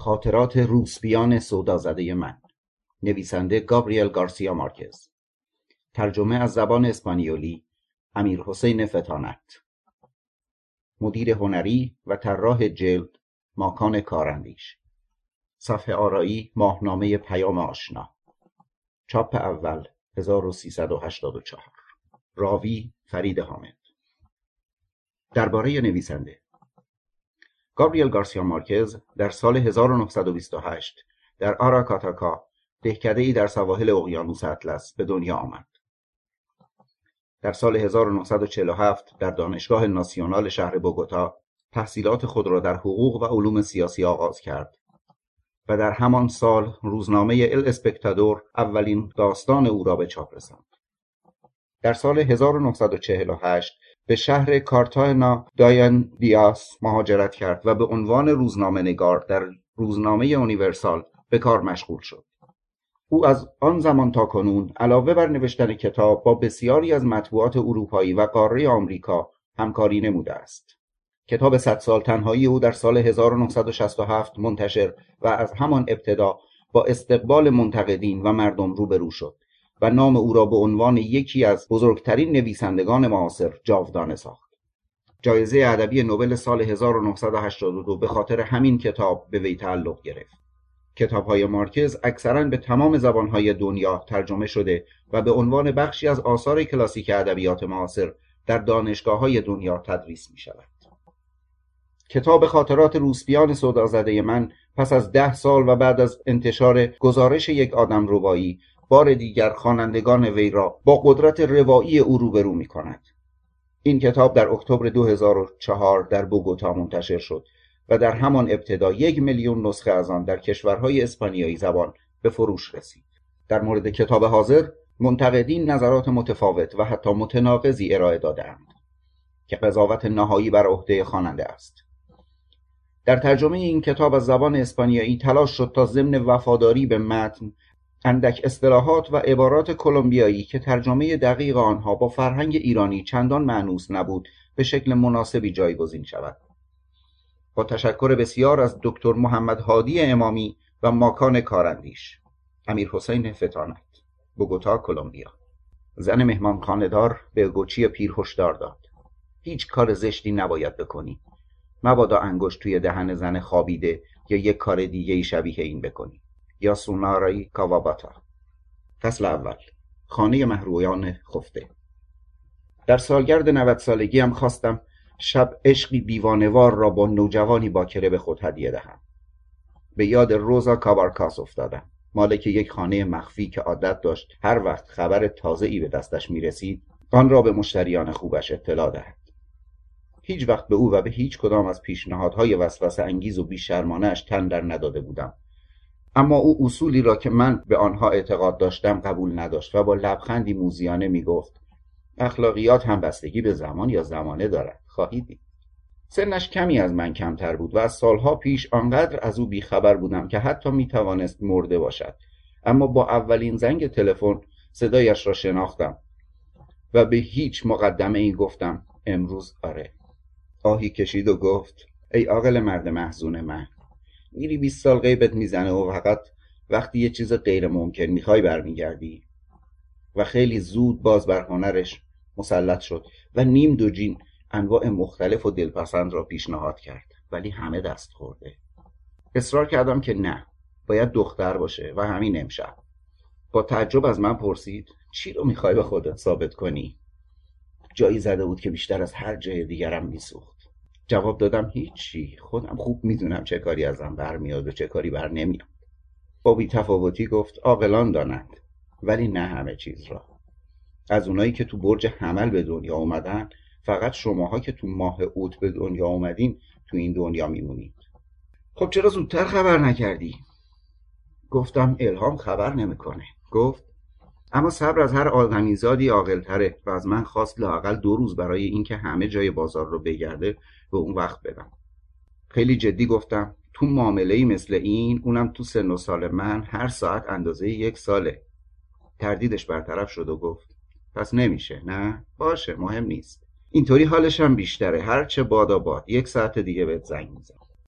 خاطرات روسپیان سودازده من. نویسنده گابریل گارسیا مارکز. ترجمه از زبان اسپانیولی امیر حسین فتانت. مدیر هنری و طراح جلد ماکان کارندیش. صفحه آرایی ماهنامه پیام آشنا. چاپ اول 1384 راوی فرید حامد. درباره نویسنده. گابریل گارسیا مارکز در سال 1928 در آراکاتاکا دهکده ای در سواحل اقیانوس اطلس به دنیا آمد. در سال 1947 در دانشگاه ناسیونال شهر بوگوتا تحصیلات خود را در حقوق و علوم سیاسی آغاز کرد و در همان سال روزنامه ال اسپکتادور اولین داستان او را به چاپ رساند. در سال 1948 به شهر کارتانا داین دیاس مهاجرت کرد و به عنوان نگار در روزنامه یونیورسال به کار مشغول شد. او از آن زمان تا کنون علاوه بر نوشتن کتاب با بسیاری از مطبوعات اروپایی و قاره آمریکا همکاری نموده است. کتاب صد سال تنهایی او در سال 1967 منتشر و از همان ابتدا با استقبال منتقدین و مردم روبرو شد و نام او را به عنوان یکی از بزرگترین نویسندگان معاصر جاودانه ساخت. جایزه ادبی نوبل سال 1982 به خاطر همین کتاب به وی تعلق گرفت. کتابهای مارکز اکثرا به تمام زبانهای دنیا ترجمه شده و به عنوان بخشی از آثار کلاسیک ادبیات معاصر در دانشگاه های دنیا تدریس می شود. کتاب خاطرات روسپیان سودازده من پس از ده سال و بعد از انتشار گزارش یک آدم روایی بار دیگر خوانندگان وی را با قدرت روایی او روبرو می کند. این کتاب در اکتبر 2004 در بوگوتا منتشر شد و در همان ابتدا یک میلیون نسخه از آن در کشورهای اسپانیایی زبان به فروش رسید. در مورد کتاب حاضر منتقدین نظرات متفاوت و حتی متناقضی ارائه دادهاند که قضاوت نهایی بر عهده خواننده است. در ترجمه این کتاب از زبان اسپانیایی تلاش شد تا ضمن وفاداری به متن اندک اصطلاحات و عبارات کلمبیایی که ترجمه دقیق آنها با فرهنگ ایرانی چندان معنوس نبود به شکل مناسبی جایگزین شود. با تشکر بسیار از دکتر محمد هادی امامی و ماکان کارندیش. امیر حسین فتانت. بوگوتا کلمبیا. زن مهمان خاندار به گوچی پیر هشدار داد. هیچ کار زشتی نباید بکنی. مبادا انگشت توی دهن زن خوابیده یا یک کار دیگه ای شبیه این بکنی. یا سونارای کاواباتا. فصل اول. خانه محرویان خفته. در سالگرد 90 سالگی هم خواستم شب عشقی دیوانوار را با نوجوانی باکره به خود هدیه دهم. به یاد روزا کابارکاس افتادم. مالک یک خانه مخفی که عادت داشت هر وقت خبر تازه ای به دستش می رسید آن را به مشتریان خوبش اطلاع دهد. هیچ وقت به او و به هیچ کدام از پیشنهادهای وسوسه انگیز و بیشرمانش تن در نداده بودم. اما او اصولی را که من به آنها اعتقاد داشتم قبول نداشت و با لبخندی موزیانه می گفت اخلاقیات هم بستگی به زمان یا زمانه دارد. خواهی دید. سنش کمی از من کمتر بود و از سالها پیش آنقدر از او بیخبر بودم که حتی می توانست مرده باشد. اما با اولین زنگ تلفن صدایش را شناختم و به هیچ مقدمه ای گفتم امروز آره. آهی کشید و گفت ای عاقل مرد محزون من. میری 20 سال غیبت می‌زنه و فقط وقتی یه چیز غیر ممکن می‌خوای برمیگردی. و خیلی زود باز بر هنرش مسلط شد و نیم دو جین انواع مختلف و دلپسند را پیشنهاد کرد. ولی همه دست خورده. اصرار کردم که نه باید دختر باشه و همین امشب. با تعجب از من پرسید چی رو می‌خوای به خودت ثابت کنی؟ جایی زده بود که بیشتر از هر جای دیگرم میسوخت. جواب دادم هیچی. خودم خوب می‌دونم چه کاری ازم برمیاد و چه کاری بر نمیاد. با تفاوتی گفت عاقلان دانند ولی نه همه چیز را. از اونایی که تو برج حمل به دنیا اومدن فقط شماها که تو ماه اوت به دنیا اومدین تو این دنیا میمونید. خب چرا زودتر خبر نکردی؟ گفتم الهام خبر نمی‌کنه. گفت اما صبر از هر آدمیزادی عاقلتره و از من خواست لاقل دو روز برای اینکه همه جای بازار رو بگرده به اون وقت بدم. خیلی جدی گفتم تو معامله مثل این اونم تو سن و سال من هر ساعت اندازه یک ساله. تردیدش برطرف شد و گفت پس نمیشه نه؟ باشه مهم نیست. اینطوری حالش هم بیشتره. هر چه بادا باد. یک ساعت دیگه بهت زنگ میزن